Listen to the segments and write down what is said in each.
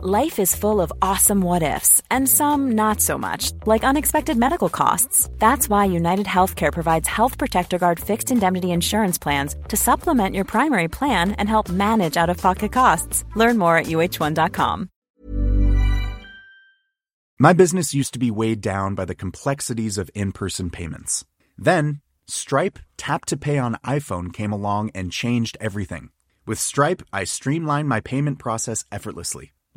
Life is full of awesome what ifs, and some not so much, like unexpected medical costs. That's why United Healthcare provides Health Protector Guard fixed indemnity insurance plans to supplement your primary plan and help manage out of pocket costs. Learn more at uh1.com. My business used to be weighed down by the complexities of in person payments. Then, Stripe Tap to Pay on iPhone came along and changed everything. With Stripe, I streamlined my payment process effortlessly.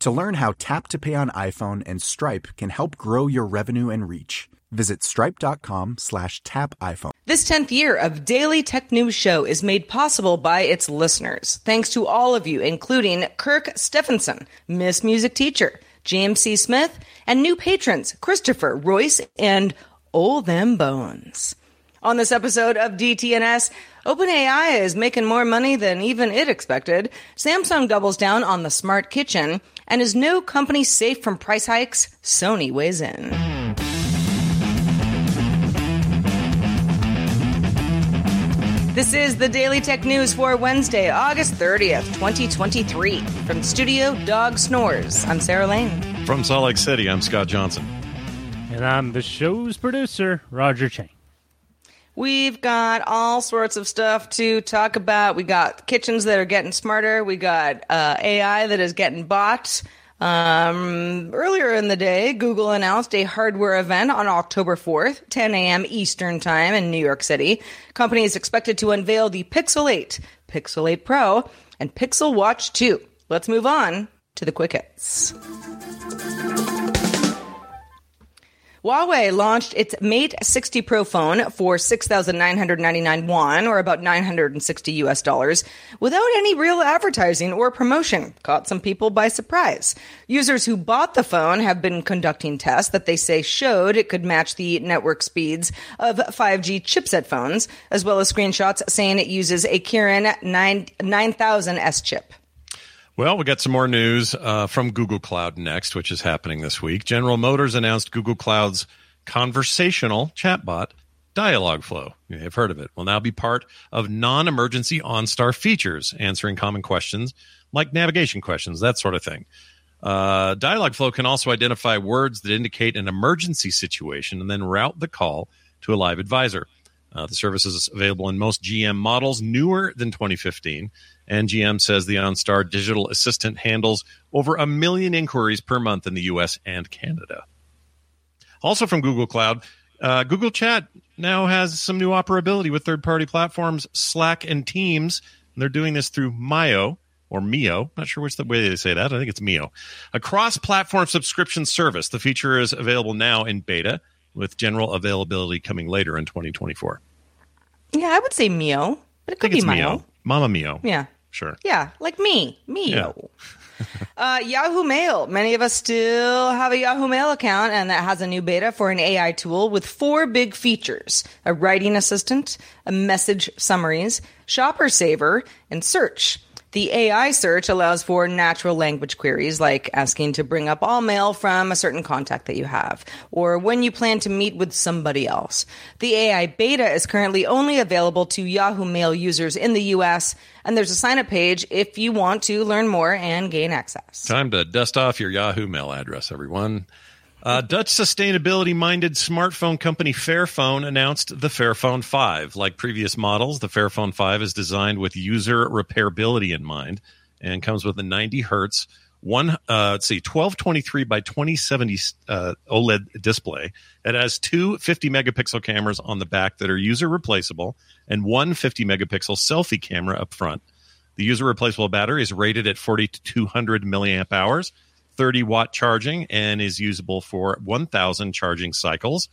To learn how Tap to Pay on iPhone and Stripe can help grow your revenue and reach, visit stripe.com slash tap iPhone. This 10th year of Daily Tech News Show is made possible by its listeners. Thanks to all of you, including Kirk Stephenson, Miss Music Teacher, James C. Smith, and new patrons Christopher, Royce, and Oh Them Bones. On this episode of DTNS, OpenAI is making more money than even it expected. Samsung doubles down on the smart kitchen. And is no company safe from price hikes? Sony weighs in. This is the Daily Tech News for Wednesday, August 30th, 2023. From Studio Dog Snores, I'm Sarah Lane. From Salt Lake City, I'm Scott Johnson. And I'm the show's producer, Roger Chang. We've got all sorts of stuff to talk about. We got kitchens that are getting smarter. We got uh, AI that is getting bought. Um, earlier in the day, Google announced a hardware event on October 4th, 10 a.m. Eastern Time in New York City. Company is expected to unveil the Pixel 8, Pixel 8 Pro, and Pixel Watch 2. Let's move on to the quick hits. Huawei launched its Mate 60 Pro phone for 6,999 won, or about 960 US dollars, without any real advertising or promotion. Caught some people by surprise. Users who bought the phone have been conducting tests that they say showed it could match the network speeds of 5G chipset phones, as well as screenshots saying it uses a Kirin 9000S chip. Well, we got some more news uh, from Google Cloud next, which is happening this week. General Motors announced Google Cloud's conversational chatbot Dialogflow. You have heard of it. Will now be part of non-emergency OnStar features, answering common questions like navigation questions, that sort of thing. Uh, Dialogflow can also identify words that indicate an emergency situation and then route the call to a live advisor. Uh, the service is available in most GM models, newer than 2015. And GM says the OnStar digital assistant handles over a million inquiries per month in the US and Canada. Also from Google Cloud, uh, Google Chat now has some new operability with third party platforms Slack and Teams. And they're doing this through Mio or Mio. Not sure which the way they say that. I think it's Mio. A cross platform subscription service. The feature is available now in beta with general availability coming later in 2024. Yeah, I would say Mio, but it could be Mio. Mio. Mama Mio. Yeah. Sure. Yeah, like me. Me. Yeah. uh, Yahoo Mail. Many of us still have a Yahoo Mail account, and that has a new beta for an AI tool with four big features a writing assistant, a message summaries, shopper saver, and search. The AI search allows for natural language queries like asking to bring up all mail from a certain contact that you have, or when you plan to meet with somebody else. The AI beta is currently only available to Yahoo Mail users in the US, and there's a sign up page if you want to learn more and gain access. Time to dust off your Yahoo Mail address, everyone. Uh, Dutch sustainability minded smartphone company Fairphone announced the Fairphone 5. Like previous models, the Fairphone 5 is designed with user repairability in mind and comes with a 90 hertz, one, uh, let's see, 1223 by 2070 uh, OLED display. It has two 50 megapixel cameras on the back that are user replaceable and one 50 megapixel selfie camera up front. The user replaceable battery is rated at 4200 milliamp hours 30 watt charging and is usable for 1,000 charging cycles.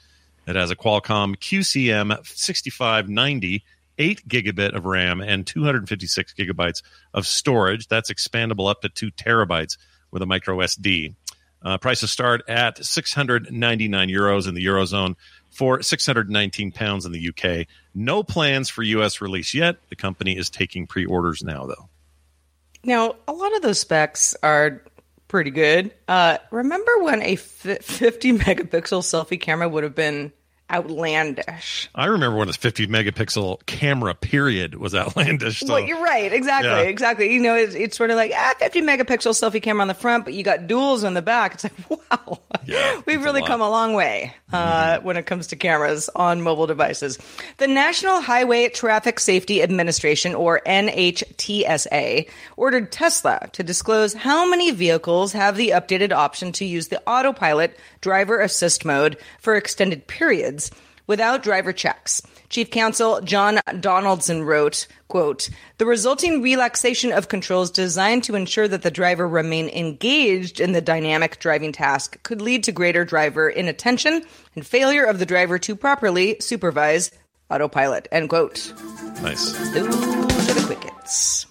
It has a Qualcomm QCM 6590, 8 gigabit of RAM, and 256 gigabytes of storage. That's expandable up to 2 terabytes with a micro SD. Uh, prices start at 699 euros in the Eurozone for 619 pounds in the UK. No plans for US release yet. The company is taking pre orders now, though. Now, a lot of those specs are pretty good. Uh, remember when a 50 megapixel selfie camera would have been outlandish. I remember when a 50 megapixel camera period was outlandish. So. Well, you're right. Exactly. Yeah. Exactly. You know, it's, it's, sort of like ah, 50 megapixel selfie camera on the front, but you got duals on the back. It's like, wow, yeah, we've really a come a long way uh, mm-hmm. when it comes to cameras on mobile devices. The National Highway Traffic Safety Administration, or NHTSA, ordered Tesla to disclose how many vehicles have the updated option to use the autopilot driver assist mode for extended periods without driver checks. Chief Counsel John Donaldson wrote, quote, the resulting relaxation of controls designed to ensure that the driver remain engaged in the dynamic driving task could lead to greater driver inattention and failure of the driver to properly supervise autopilot, end quote. Nice. Those are the quick hits.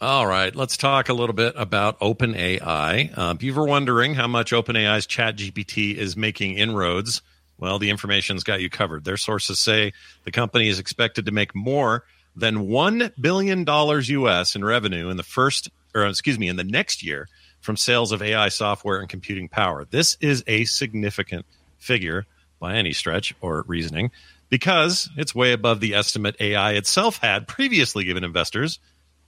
All right, let's talk a little bit about OpenAI. Uh, if you were wondering how much OpenAI's ChatGPT is making inroads, well, the information's got you covered. Their sources say the company is expected to make more than $1 billion US in revenue in the first, or excuse me, in the next year from sales of AI software and computing power. This is a significant figure by any stretch or reasoning because it's way above the estimate AI itself had previously given investors.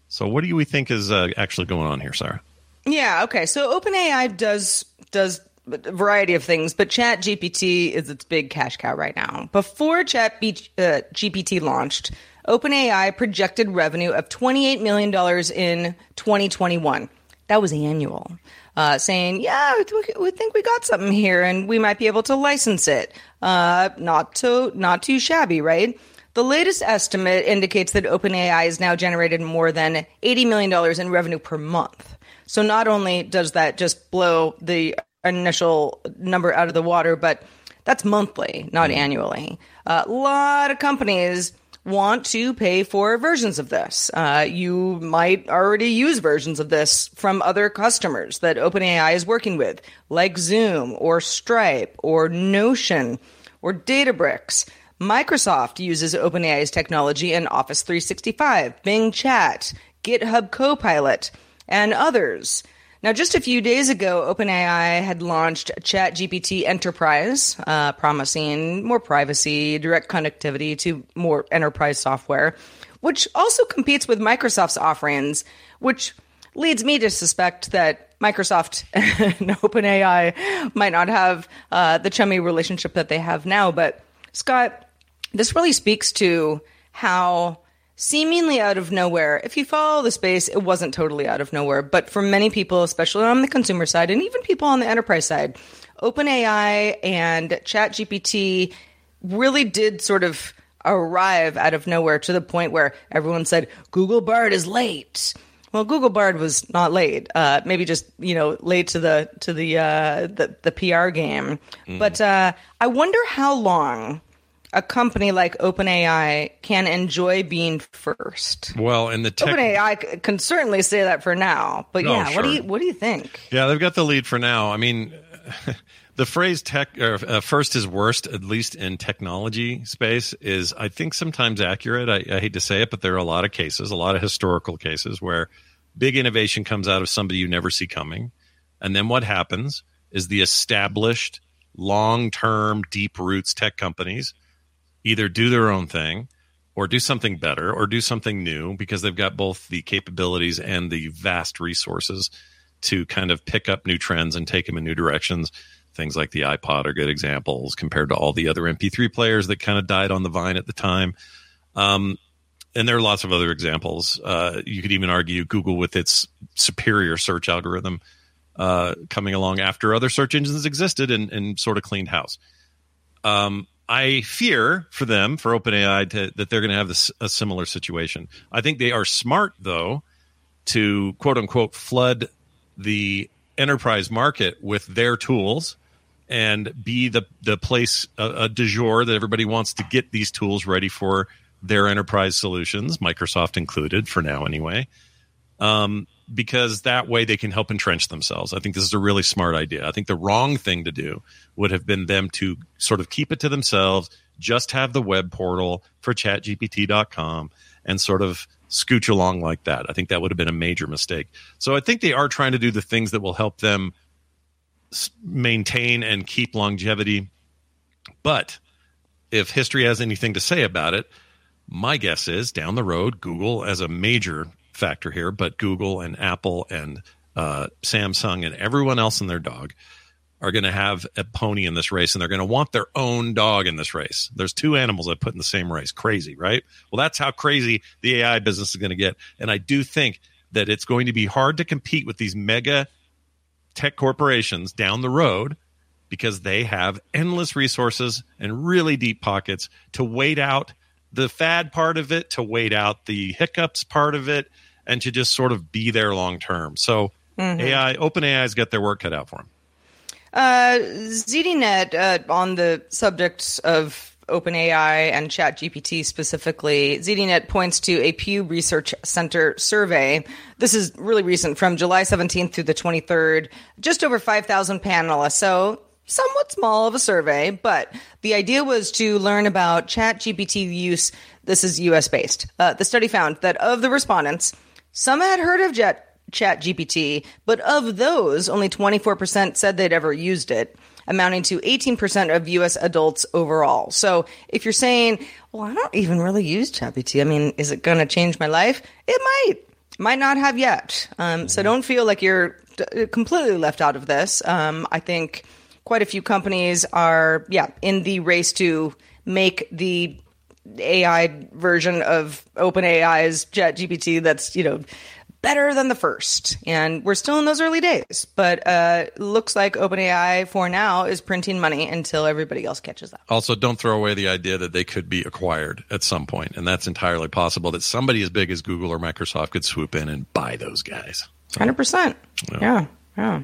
So, what do we think is uh, actually going on here, Sarah? Yeah. Okay. So, OpenAI does does variety of things, but Chat GPT is its big cash cow right now. Before Chat B- uh, GPT launched, OpenAI projected revenue of $28 million in 2021. That was annual. Uh, saying, yeah, we think we got something here and we might be able to license it. Uh, not too, not too shabby, right? The latest estimate indicates that OpenAI has now generated more than $80 million in revenue per month. So not only does that just blow the initial number out of the water, but that's monthly, not annually. Uh, a lot of companies want to pay for versions of this. Uh, you might already use versions of this from other customers that OpenAI is working with, like Zoom or Stripe or Notion or Databricks. Microsoft uses OpenAI's technology in Office 365, Bing Chat, GitHub Copilot, and others. Now, just a few days ago, OpenAI had launched ChatGPT Enterprise, uh, promising more privacy, direct connectivity to more enterprise software, which also competes with Microsoft's offerings, which leads me to suspect that Microsoft and OpenAI might not have uh, the chummy relationship that they have now. But, Scott, this really speaks to how seemingly out of nowhere. If you follow the space, it wasn't totally out of nowhere. But for many people, especially on the consumer side and even people on the enterprise side, OpenAI and ChatGPT really did sort of arrive out of nowhere to the point where everyone said, Google Bard is late. Well, Google Bard was not late. Uh, maybe just you know late to the to the uh, the, the PR game. Mm. But uh, I wonder how long a company like OpenAI can enjoy being first. Well, and the tech- OpenAI can certainly say that for now, but yeah, sure. what do you what do you think? Yeah, they've got the lead for now. I mean, the phrase "tech or, uh, first is worst," at least in technology space, is I think sometimes accurate. I, I hate to say it, but there are a lot of cases, a lot of historical cases where big innovation comes out of somebody you never see coming, and then what happens is the established long-term deep roots tech companies either do their own thing or do something better or do something new because they've got both the capabilities and the vast resources to kind of pick up new trends and take them in new directions. Things like the iPod are good examples compared to all the other MP3 players that kind of died on the vine at the time. Um, and there are lots of other examples. Uh, you could even argue Google with its superior search algorithm uh, coming along after other search engines existed and, and sort of cleaned house. Um, I fear for them, for OpenAI, to, that they're going to have this, a similar situation. I think they are smart, though, to quote unquote flood the enterprise market with their tools and be the the place a, a du jour that everybody wants to get these tools ready for their enterprise solutions, Microsoft included, for now anyway. Um, because that way they can help entrench themselves. I think this is a really smart idea. I think the wrong thing to do would have been them to sort of keep it to themselves, just have the web portal for chatgpt.com and sort of scooch along like that. I think that would have been a major mistake. So I think they are trying to do the things that will help them maintain and keep longevity. But if history has anything to say about it, my guess is down the road, Google as a major factor here, but Google and Apple and uh, Samsung and everyone else and their dog are going to have a pony in this race and they're going to want their own dog in this race. There's two animals I put in the same race. Crazy, right? Well, that's how crazy the AI business is going to get. And I do think that it's going to be hard to compete with these mega tech corporations down the road because they have endless resources and really deep pockets to wait out the fad part of it, to wait out the hiccups part of it, and to just sort of be there long term. So mm-hmm. AI, OpenAI's got their work cut out for them. Uh, ZDNet, uh, on the subject of OpenAI and ChatGPT specifically, ZDNet points to a Pew Research Center survey. This is really recent from July 17th through the 23rd, just over 5,000 panelists. So somewhat small of a survey, but the idea was to learn about ChatGPT use. This is US based. Uh, the study found that of the respondents, some had heard of Jet Chat GPT, but of those, only 24% said they'd ever used it, amounting to 18% of US adults overall. So if you're saying, well, I don't even really use ChatGPT, I mean, is it going to change my life? It might. Might not have yet. Um, so don't feel like you're completely left out of this. Um, I think quite a few companies are, yeah, in the race to make the AI version of OpenAI's ChatGPT that's, you know, better than the first. And we're still in those early days, but uh, looks like OpenAI for now is printing money until everybody else catches up. Also, don't throw away the idea that they could be acquired at some point, and that's entirely possible. That somebody as big as Google or Microsoft could swoop in and buy those guys. Hundred percent. Yeah, yeah.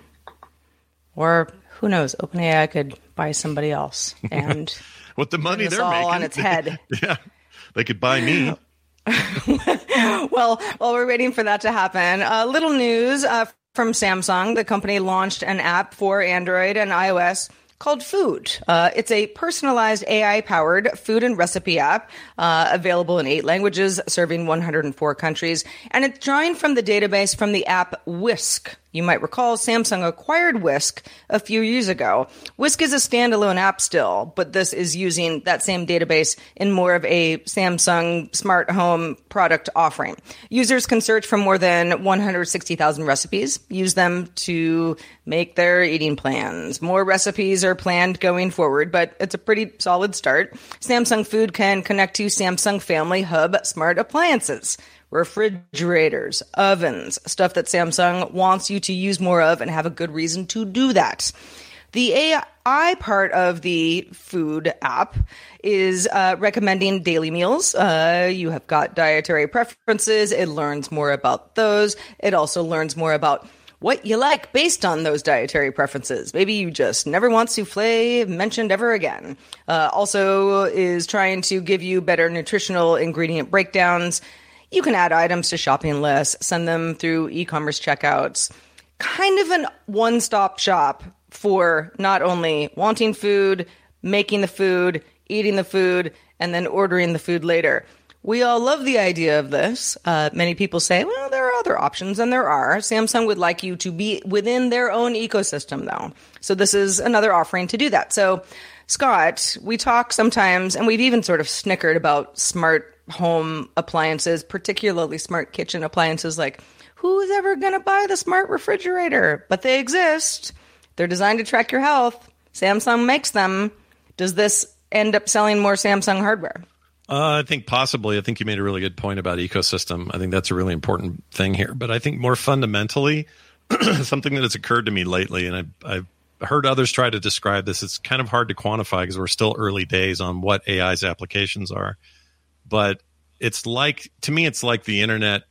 Or who knows? OpenAI could buy somebody else and with the money they're all making on its head. yeah, they could buy me. well, while we're waiting for that to happen, a uh, little news uh, from Samsung. The company launched an app for Android and iOS called Food. Uh, it's a personalized AI powered food and recipe app uh, available in eight languages, serving 104 countries. And it's drawing from the database from the app Whisk. You might recall Samsung acquired Whisk a few years ago. Whisk is a standalone app still, but this is using that same database in more of a Samsung smart home product offering. Users can search for more than 160,000 recipes, use them to make their eating plans. More recipes are planned going forward, but it's a pretty solid start. Samsung Food can connect to Samsung Family Hub smart appliances refrigerators, ovens, stuff that Samsung wants you to use more of and have a good reason to do that. The AI part of the food app is uh, recommending daily meals. Uh, you have got dietary preferences. It learns more about those. It also learns more about what you like based on those dietary preferences. Maybe you just never want souffle mentioned ever again. Uh, also, is trying to give you better nutritional ingredient breakdowns you can add items to shopping lists, send them through e commerce checkouts. Kind of an one stop shop for not only wanting food, making the food, eating the food, and then ordering the food later. We all love the idea of this. Uh, many people say, well, there are other options, and there are. Samsung would like you to be within their own ecosystem, though. So this is another offering to do that. So, Scott, we talk sometimes, and we've even sort of snickered about smart home appliances, particularly smart kitchen appliances, like who's ever going to buy the smart refrigerator? But they exist. They're designed to track your health. Samsung makes them. Does this end up selling more Samsung hardware? Uh, I think possibly. I think you made a really good point about ecosystem. I think that's a really important thing here. But I think more fundamentally, something that has occurred to me lately, and I've, I've heard others try to describe this. It's kind of hard to quantify because we're still early days on what AI's applications are but it's like to me it's like the internet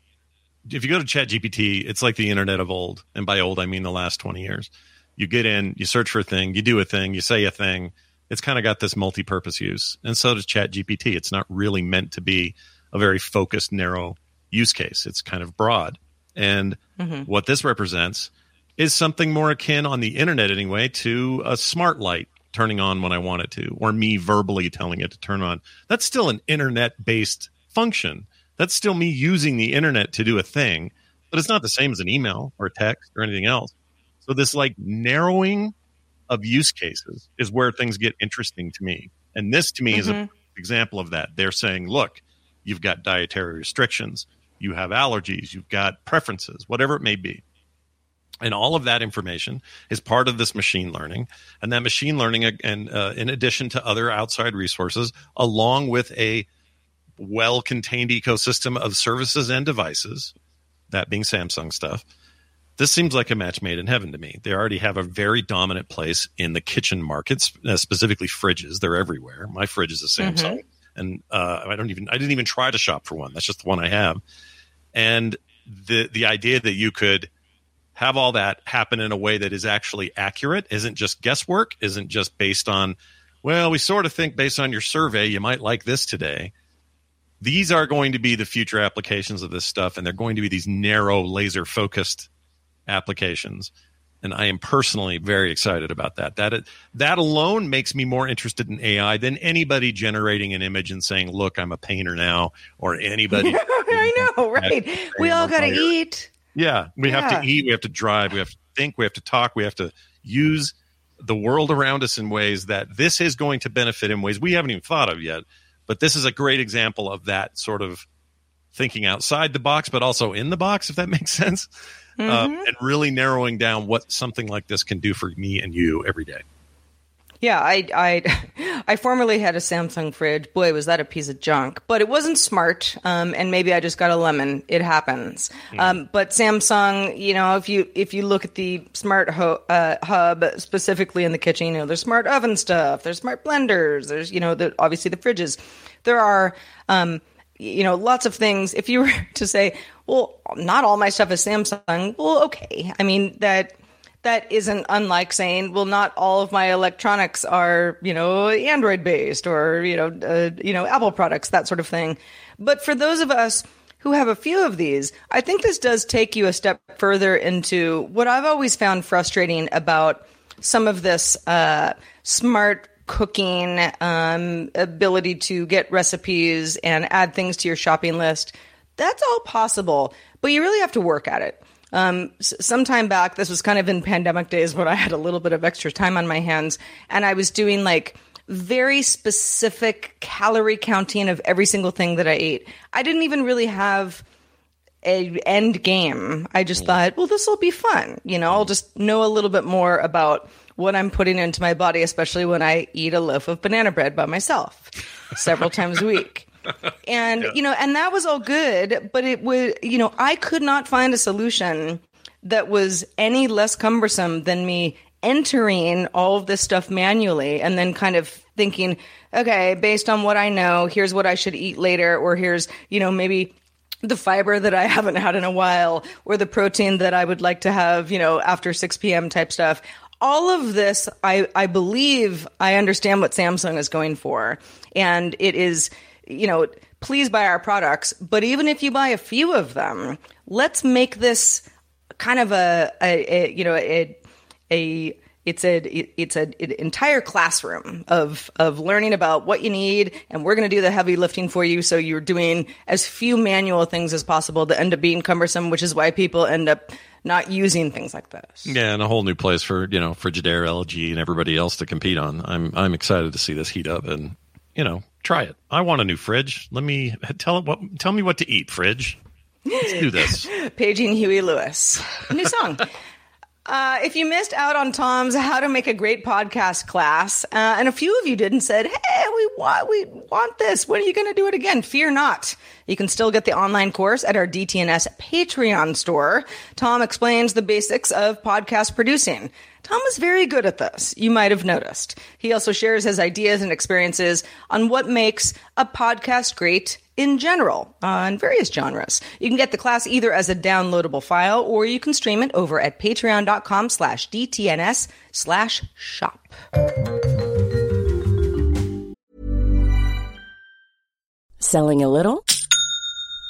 if you go to chat gpt it's like the internet of old and by old i mean the last 20 years you get in you search for a thing you do a thing you say a thing it's kind of got this multi-purpose use and so does chat gpt it's not really meant to be a very focused narrow use case it's kind of broad And Mm-hmm. what this represents is something more akin on the internet anyway to a smart light turning on when I want it to, or me verbally telling it to turn on. That's still an internet based function. That's still me using the internet to do a thing, but it's not the same as an email or a text or anything else. So this like narrowing of use cases is where things get interesting to me. And this to me is an example of that. They're saying, look, you've got dietary restrictions, you have allergies, you've got preferences, whatever it may be. And all of that information is part of this machine learning. And that machine learning, and uh, in addition to other outside resources, along with a well contained ecosystem of services and devices, that being Samsung stuff, this seems like a match made in heaven to me. They already have a very dominant place in the kitchen markets, uh, specifically fridges. They're everywhere. My fridge is a Samsung, and uh, I don't even I didn't even try to shop for one. That's just the one I have. And the the idea that you could have all that happen in a way that is actually accurate, isn't just guesswork, isn't just based on, well, we sort of think based on your survey you might like this today these are going to be the future applications of this stuff and they're going to be these narrow laser focused applications. And i am personally very excited about that. That that alone makes me more interested in ai than anybody generating an image and saying look i'm a painter now or anybody I know, right? We all got to eat. yeah we have to eat we have to drive we have to think we have to talk we have to use the world around us in ways that this is going to benefit in ways we haven't even thought of yet. But this is a great example of that sort of thinking outside the box but also in the box if that makes sense um, and really narrowing down what something like this can do for me and you every day Yeah, I, I, I formerly had a Samsung fridge. Boy, was that a piece of junk. But it wasn't smart, um, and maybe I just got a lemon. It happens. Um, but Samsung, you know, if you if you look at the smart ho- uh, hub specifically in the kitchen, you know, there's smart oven stuff, there's smart blenders, there's you know, the, obviously the fridges. There are, um, you know, lots of things. If you were to say, well, not all my stuff is Samsung, well, okay. I mean that that isn't unlike saying, well, not all of my electronics are, you know, Android based or, you know, uh, you know, Apple products, that sort of thing. But for those of us who have a few of these, I think this does take you a step further into what I've always found frustrating about some of this uh, smart cooking um, ability to get recipes and add things to your shopping list. That's all possible, but you really have to work at it. Um, s- some time back, this was kind of in pandemic days when I had a little bit of extra time on my hands, and I was doing like very specific calorie counting of every single thing that I ate. I didn't even really have a end game. I just thought, well, this will be fun. You know, I'll just know a little bit more about what I'm putting into my body, especially when I eat a loaf of banana bread by myself several times a week. And, you know, and that was all good, but it would, you know, I could not find a solution that was any less cumbersome than me entering all of this stuff manually and then kind of thinking, okay, based on what I know, here's what I should eat later, or here's, you know, maybe the fiber that I haven't had in a while, or the protein that I would like to have, you know, after 6 p.m. type stuff. All of this, I, I believe I understand what Samsung is going for. And it is, you know, please buy our products. But even if you buy a few of them, let's make this kind of a, a, a you know, a, a it's a it's a, an entire classroom of of learning about what you need and we're going to do the heavy lifting for you so you're doing as few manual things as possible that end up being cumbersome which is why people end up not using things like this Yeah, and a whole new place for you know Frigidaire, LG, and everybody else to compete on. I'm I'm excited to see this heat up and you know try it. I want a new fridge. Let me tell it what tell me what to eat. Fridge. Let's do this. paging huey lewis new song Uh, if you missed out on Tom's "How to Make a Great Podcast" class, uh, and a few of you did and said, "Hey, we want we want this. When are you going to do it again?" Fear not. You can still get the online course at our DTNS Patreon store. Tom explains the basics of podcast producing. Tom is very good at this. You might have noticed. He also shares his ideas and experiences on what makes a podcast great in general in various genres. You can get the class either as a downloadable file or you can stream it over at patreon.com slash DTNS slash shop. Selling a little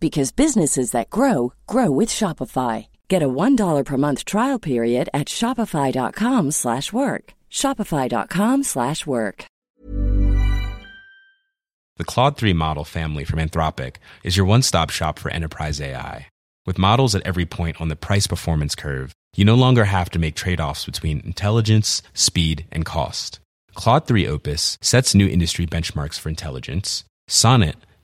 because businesses that grow grow with Shopify. Get a $1 per month trial period at shopify.com/work. shopify.com/work. The Claude 3 model family from Anthropic is your one-stop shop for enterprise AI. With models at every point on the price performance curve, you no longer have to make trade-offs between intelligence, speed, and cost. Claude 3 Opus sets new industry benchmarks for intelligence. Sonnet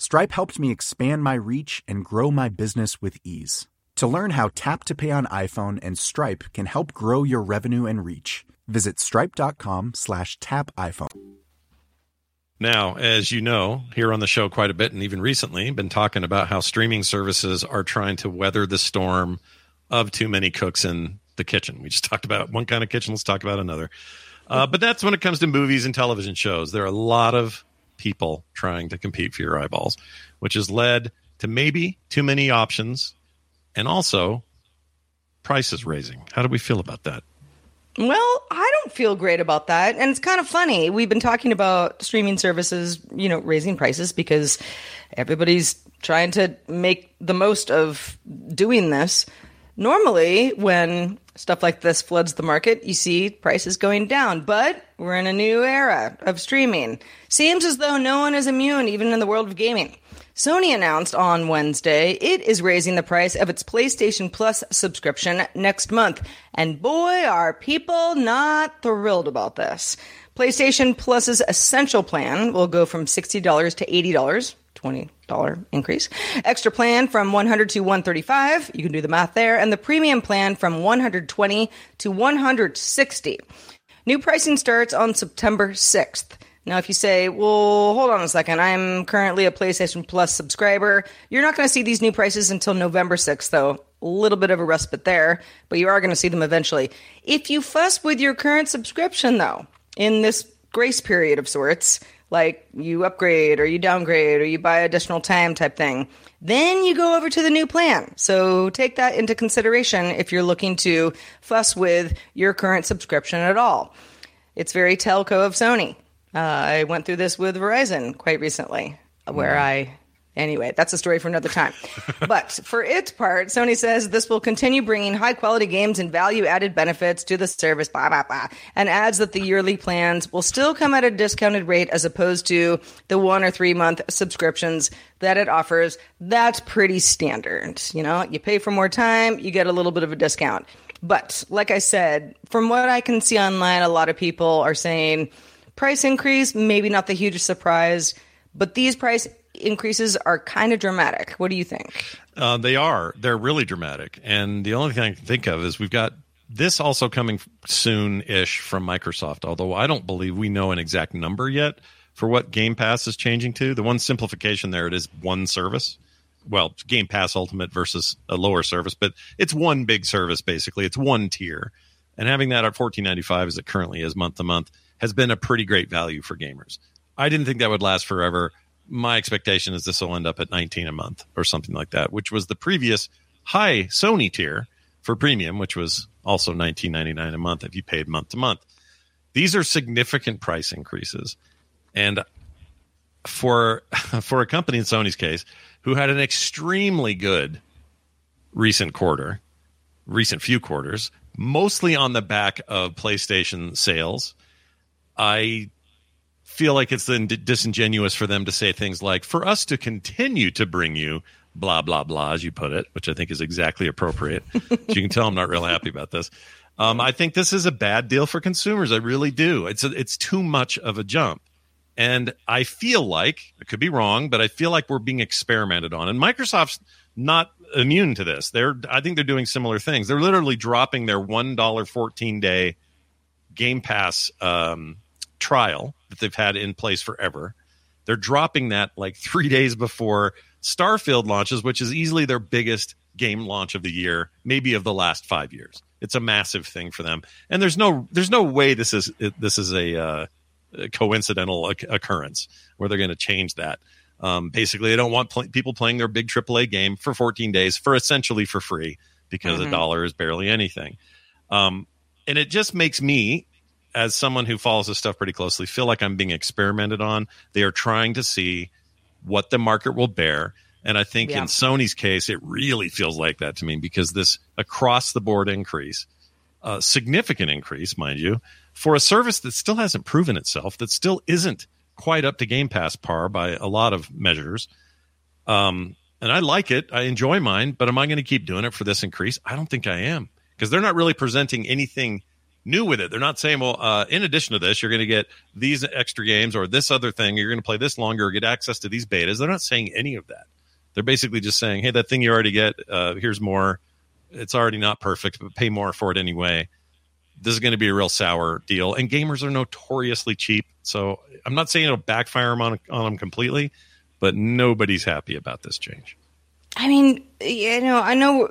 Stripe helped me expand my reach and grow my business with ease. To learn how Tap to Pay on iPhone and Stripe can help grow your revenue and reach, visit stripe.com slash tap iPhone. Now, as you know, here on the show quite a bit, and even recently, been talking about how streaming services are trying to weather the storm of too many cooks in the kitchen. We just talked about one kind of kitchen. Let's talk about another. Uh, but that's when it comes to movies and television shows. There are a lot of people trying to compete for your eyeballs, which has led to maybe too many options and also prices raising. How do we feel about that? Well, I don't feel great about that. And it's kind of funny. We've been talking about streaming services, you know, raising prices because everybody's trying to make the most of doing this. Normally, when stuff like this floods the market, you see prices going down. But we're in a new era of streaming. Seems as though no one is immune, even in the world of gaming. Sony announced on Wednesday it is raising the price of its PlayStation Plus subscription next month. And boy, are people not thrilled about this. PlayStation Plus's Essential plan will go from $60 to $80, $20 increase. Extra plan from 100 to 135, you can do the math there, and the premium plan from 120 to 160. New pricing starts on September 6th. Now, if you say, well, hold on a second, I'm currently a PlayStation Plus subscriber, you're not going to see these new prices until November 6th, though. A little bit of a respite there, but you are going to see them eventually. If you fuss with your current subscription, though, in this grace period of sorts, like you upgrade or you downgrade or you buy additional time type thing, then you go over to the new plan. So take that into consideration if you're looking to fuss with your current subscription at all. It's very telco of Sony. Uh, I went through this with Verizon quite recently, where mm. I Anyway, that's a story for another time. but for its part, Sony says this will continue bringing high quality games and value added benefits to the service, blah, blah, blah, and adds that the yearly plans will still come at a discounted rate as opposed to the one or three month subscriptions that it offers. That's pretty standard. You know, you pay for more time, you get a little bit of a discount. But like I said, from what I can see online, a lot of people are saying price increase, maybe not the hugest surprise, but these price increases are kind of dramatic. What do you think? Uh, they are. They're really dramatic. And the only thing I can think of is we've got this also coming soon ish from Microsoft, although I don't believe we know an exact number yet for what Game Pass is changing to. The one simplification there, it is one service. Well, Game Pass Ultimate versus a lower service, but it's one big service basically. It's one tier. And having that at fourteen ninety five as it currently is month to month has been a pretty great value for gamers. I didn't think that would last forever my expectation is this will end up at 19 a month or something like that, which was the previous high Sony tier for premium, which was also 19.99 a month if you paid month to month. These are significant price increases. And for for a company in Sony's case who had an extremely good recent quarter, recent few quarters, mostly on the back of PlayStation sales, I feel like it's then disingenuous for them to say things like, for us to continue to bring you blah, blah, blah, as you put it, which I think is exactly appropriate. you can tell I'm not real happy about this. Um, I think this is a bad deal for consumers. I really do. It's a, it's too much of a jump. And I feel like, I could be wrong, but I feel like we're being experimented on. And Microsoft's not immune to this. They're, I think they're doing similar things. They're literally dropping their $1 14 day Game Pass um, trial that they've had in place forever. They're dropping that like three days before Starfield launches, which is easily their biggest game launch of the year, maybe of the last five years. It's a massive thing for them, and there's no there's no way this is this is a, uh, a coincidental occurrence where they're going to change that. Um, basically, they don't want pl- people playing their big AAA game for 14 days for essentially for free because mm-hmm. a dollar is barely anything. Um, and it just makes me, as someone who follows this stuff pretty closely, feel like I'm being experimented on. They are trying to see what the market will bear. And I think yeah. in Sony's case, it really feels like that to me because this across the board increase, a significant increase, mind you, for a service that still hasn't proven itself, that still isn't quite up to Game Pass par by a lot of measures. Um, and I like it. I enjoy mine, but am I going to keep doing it for this increase? I don't think I am because they're not really presenting anything new with it. They're not saying, well, uh, in addition to this, you're going to get these extra games or this other thing. You're going to play this longer or get access to these betas. They're not saying any of that. They're basically just saying, hey, that thing you already get, uh, here's more. It's already not perfect, but pay more for it anyway. This is going to be a real sour deal. And gamers are notoriously cheap. So I'm not saying it'll backfire on, on them completely, but nobody's happy about this change. I mean, you know, I know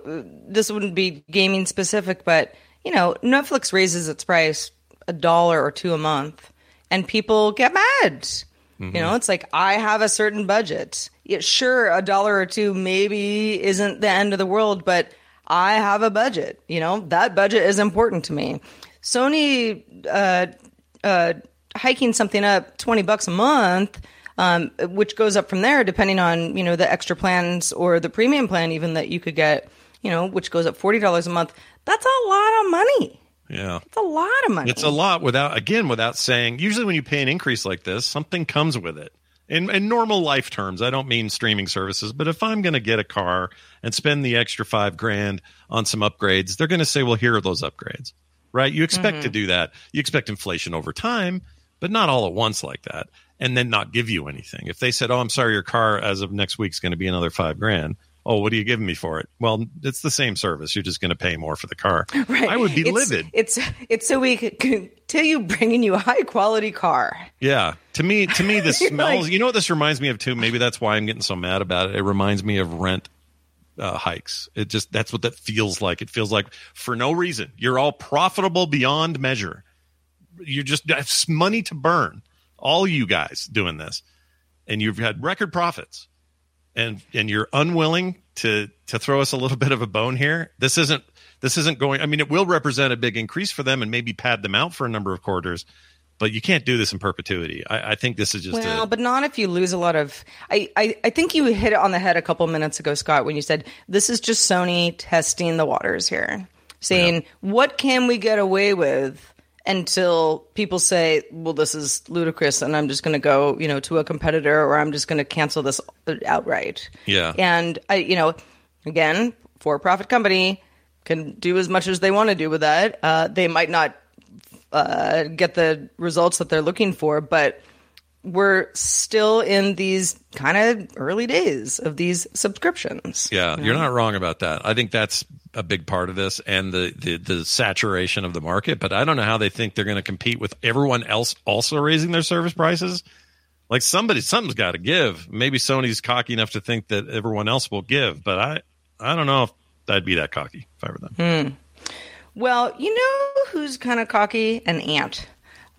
this wouldn't be gaming specific, but you know, Netflix raises its price a dollar or two a month, and people get mad. Mm-hmm. You know, it's like I have a certain budget. Yeah, sure, a dollar or two maybe isn't the end of the world, but I have a budget. You know, that budget is important to me. Sony uh, uh, hiking something up twenty bucks a month. Um, which goes up from there depending on you know the extra plans or the premium plan even that you could get you know which goes up $40 a month that's a lot of money. Yeah. It's a lot of money. It's a lot without, again, without saying, usually when you pay an increase like this, something comes with it. In, in normal life terms, I don't mean streaming services, but if I'm going to get a car and spend the extra five grand on some upgrades, they're going to say, well, here are those upgrades, right? You expect mm-hmm. to do that. You expect inflation over time, but not all at once like that, and then not give you anything. If they said, oh, I'm sorry, your car as of next week is going to be another five grand, oh, what are you giving me for it? Well, it's the same service. You're just going to pay more for the car. Right. I would be it's, livid. It's it's so we could continue bringing you a high quality car. Yeah. To me, to me, this smells. like, you know what this reminds me of too? Maybe that's why I'm getting so mad about it. It reminds me of rent uh, hikes. It just that's what that feels like. It feels like for no reason you're all profitable beyond measure. You're just money to burn. All you guys doing this, and you've had record profits and and you're unwilling to to throw us a little bit of a bone here, this isn't this isn't going. I mean, it will represent a big increase for them and maybe pad them out for a number of quarters. But you can't do this in perpetuity. I, I think this is just well, a, but not if you lose a lot of. I, I I think you hit it on the head a couple minutes ago, Scott, when you said this is just Sony testing the waters here, saying yeah. what can we get away with until people say, well, this is ludicrous and I'm just going to go, you know, to a competitor or I'm just going to cancel this outright. Yeah. And I, you know, again, for profit company can do as much as they want to do with that. Uh, they might not uh, get the results that they're looking for, but we're still in these kind of early days of these subscriptions. Yeah, you know? you're not wrong about that. I think that's a big part of this and the, the, the saturation of the market. But I don't know how they think they're going to compete with everyone else also raising their service prices. Like somebody, something's got to give. Maybe Sony's cocky enough to think that everyone else will give, but I, I don't know if I'd be that cocky if I were them. Hmm. Well, you know who's kind of cocky? An ant.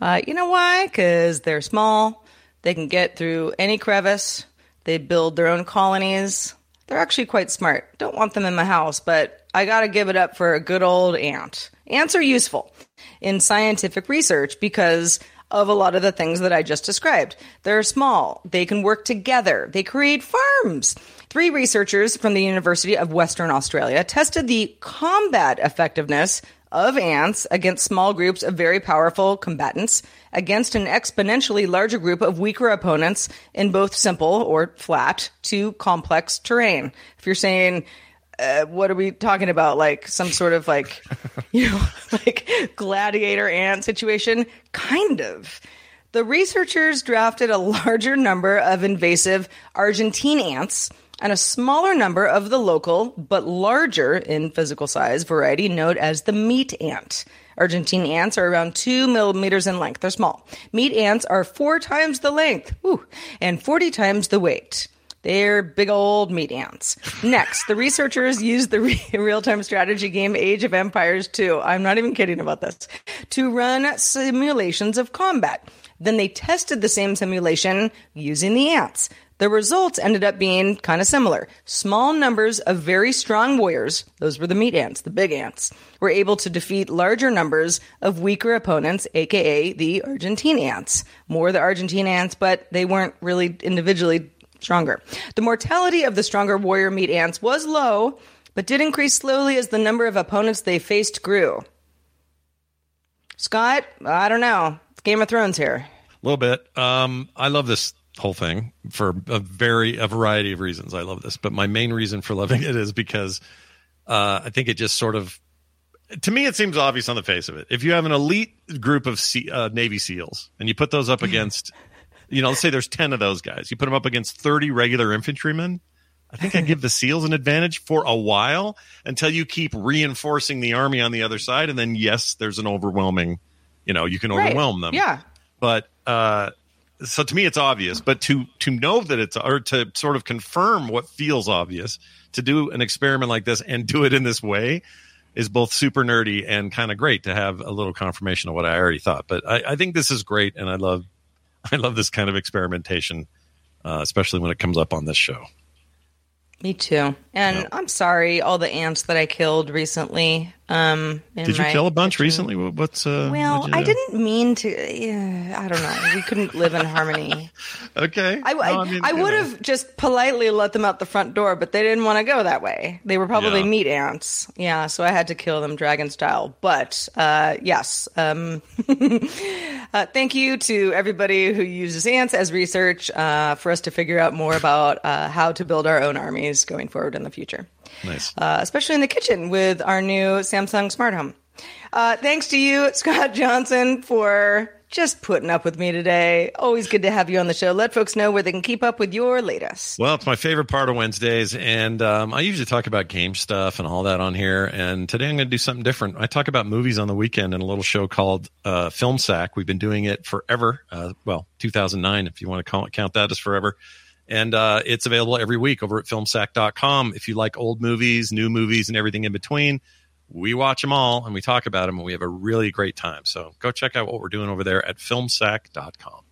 Uh, you know why? Because they're small. They can get through any crevice. They build their own colonies They're actually quite smart. Don't want them in my house, but I gotta give it up for a good old ant. Ants are useful in scientific research because of a lot of the things that I just described. They're small, they can work together, they create farms. Three researchers from the University of Western Australia tested the combat effectiveness of ants against small groups of very powerful combatants against an exponentially larger group of weaker opponents in both simple or flat to complex terrain. If you're saying, uh, what are we talking about? Like some sort of like, you know, like gladiator ant situation? Kind of. The researchers drafted a larger number of invasive Argentine ants and a smaller number of the local, but larger in physical size variety known as the meat ant. Argentine ants are around two millimeters in length. They're small. Meat ants are four times the length whew, and 40 times the weight. They're big old meat ants. Next, the researchers used the re- real time strategy game Age of Empires 2. I'm not even kidding about this. To run simulations of combat. Then they tested the same simulation using the ants. The results ended up being kind of similar. Small numbers of very strong warriors, those were the meat ants, the big ants, were able to defeat larger numbers of weaker opponents, aka the Argentine ants. More the Argentine ants, but they weren't really individually stronger. The mortality of the stronger warrior meat ants was low, but did increase slowly as the number of opponents they faced grew. Scott, I don't know. It's Game of Thrones here. A little bit. Um, I love this whole thing for a very a variety of reasons. I love this, but my main reason for loving it is because uh, I think it just sort of to me it seems obvious on the face of it. If you have an elite group of C, uh, Navy SEALs and you put those up against, you know, let's say there's ten of those guys, you put them up against thirty regular infantrymen. I think I give the SEALs an advantage for a while until you keep reinforcing the army on the other side, and then yes, there's an overwhelming, you know, you can overwhelm right. them. Yeah, but. uh so to me it's obvious but to to know that it's or to sort of confirm what feels obvious to do an experiment like this and do it in this way is both super nerdy and kind of great to have a little confirmation of what i already thought but i, I think this is great and i love i love this kind of experimentation uh, especially when it comes up on this show me too. And I'm sorry, all the ants that I killed recently. Um, Did you kill a bunch kitchen. recently? What's uh? Well, I didn't mean to. Yeah, I don't know. We couldn't live in harmony. okay. I, I, no, I, mean, I would have just politely let them out the front door, but they didn't want to go that way. They were probably yeah. meat ants. Yeah, so I had to kill them dragon style. But uh, yes, um, uh, thank you to everybody who uses ants as research uh, for us to figure out more about uh, how to build our own armies going forward in the future. Nice. Uh, especially in the kitchen with our new Samsung smart home. Uh, thanks to you, Scott Johnson, for just putting up with me today. Always good to have you on the show. Let folks know where they can keep up with your latest. Well, it's my favorite part of Wednesdays, and um, I usually talk about game stuff and all that on here. And today I'm going to do something different. I talk about movies on the weekend in a little show called uh, Film Sack. We've been doing it forever. Uh, well, 2009, if you want to call, count that as forever. And uh, it's available every week over at filmsack.com. If you like old movies, new movies, and everything in between, we watch them all and we talk about them and we have a really great time. So go check out what we're doing over there at filmsack.com.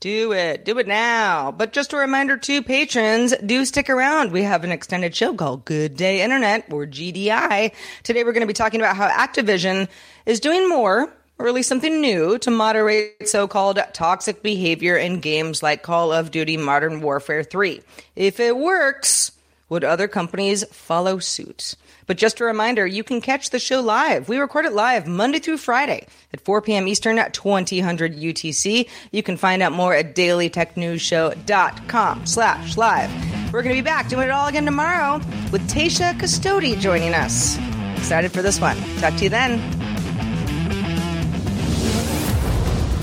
Do it. Do it now. But just a reminder to patrons, do stick around. We have an extended show called Good Day Internet or GDI. Today we're going to be talking about how Activision is doing more or release something new to moderate so-called toxic behavior in games like Call of Duty Modern Warfare 3. If it works, would other companies follow suit? But just a reminder, you can catch the show live. We record it live Monday through Friday at 4 p.m. Eastern at 2000 UTC. You can find out more at dailytechnewsshow.com slash live. We're going to be back doing it all again tomorrow with Tasha Custody joining us. Excited for this one. Talk to you then.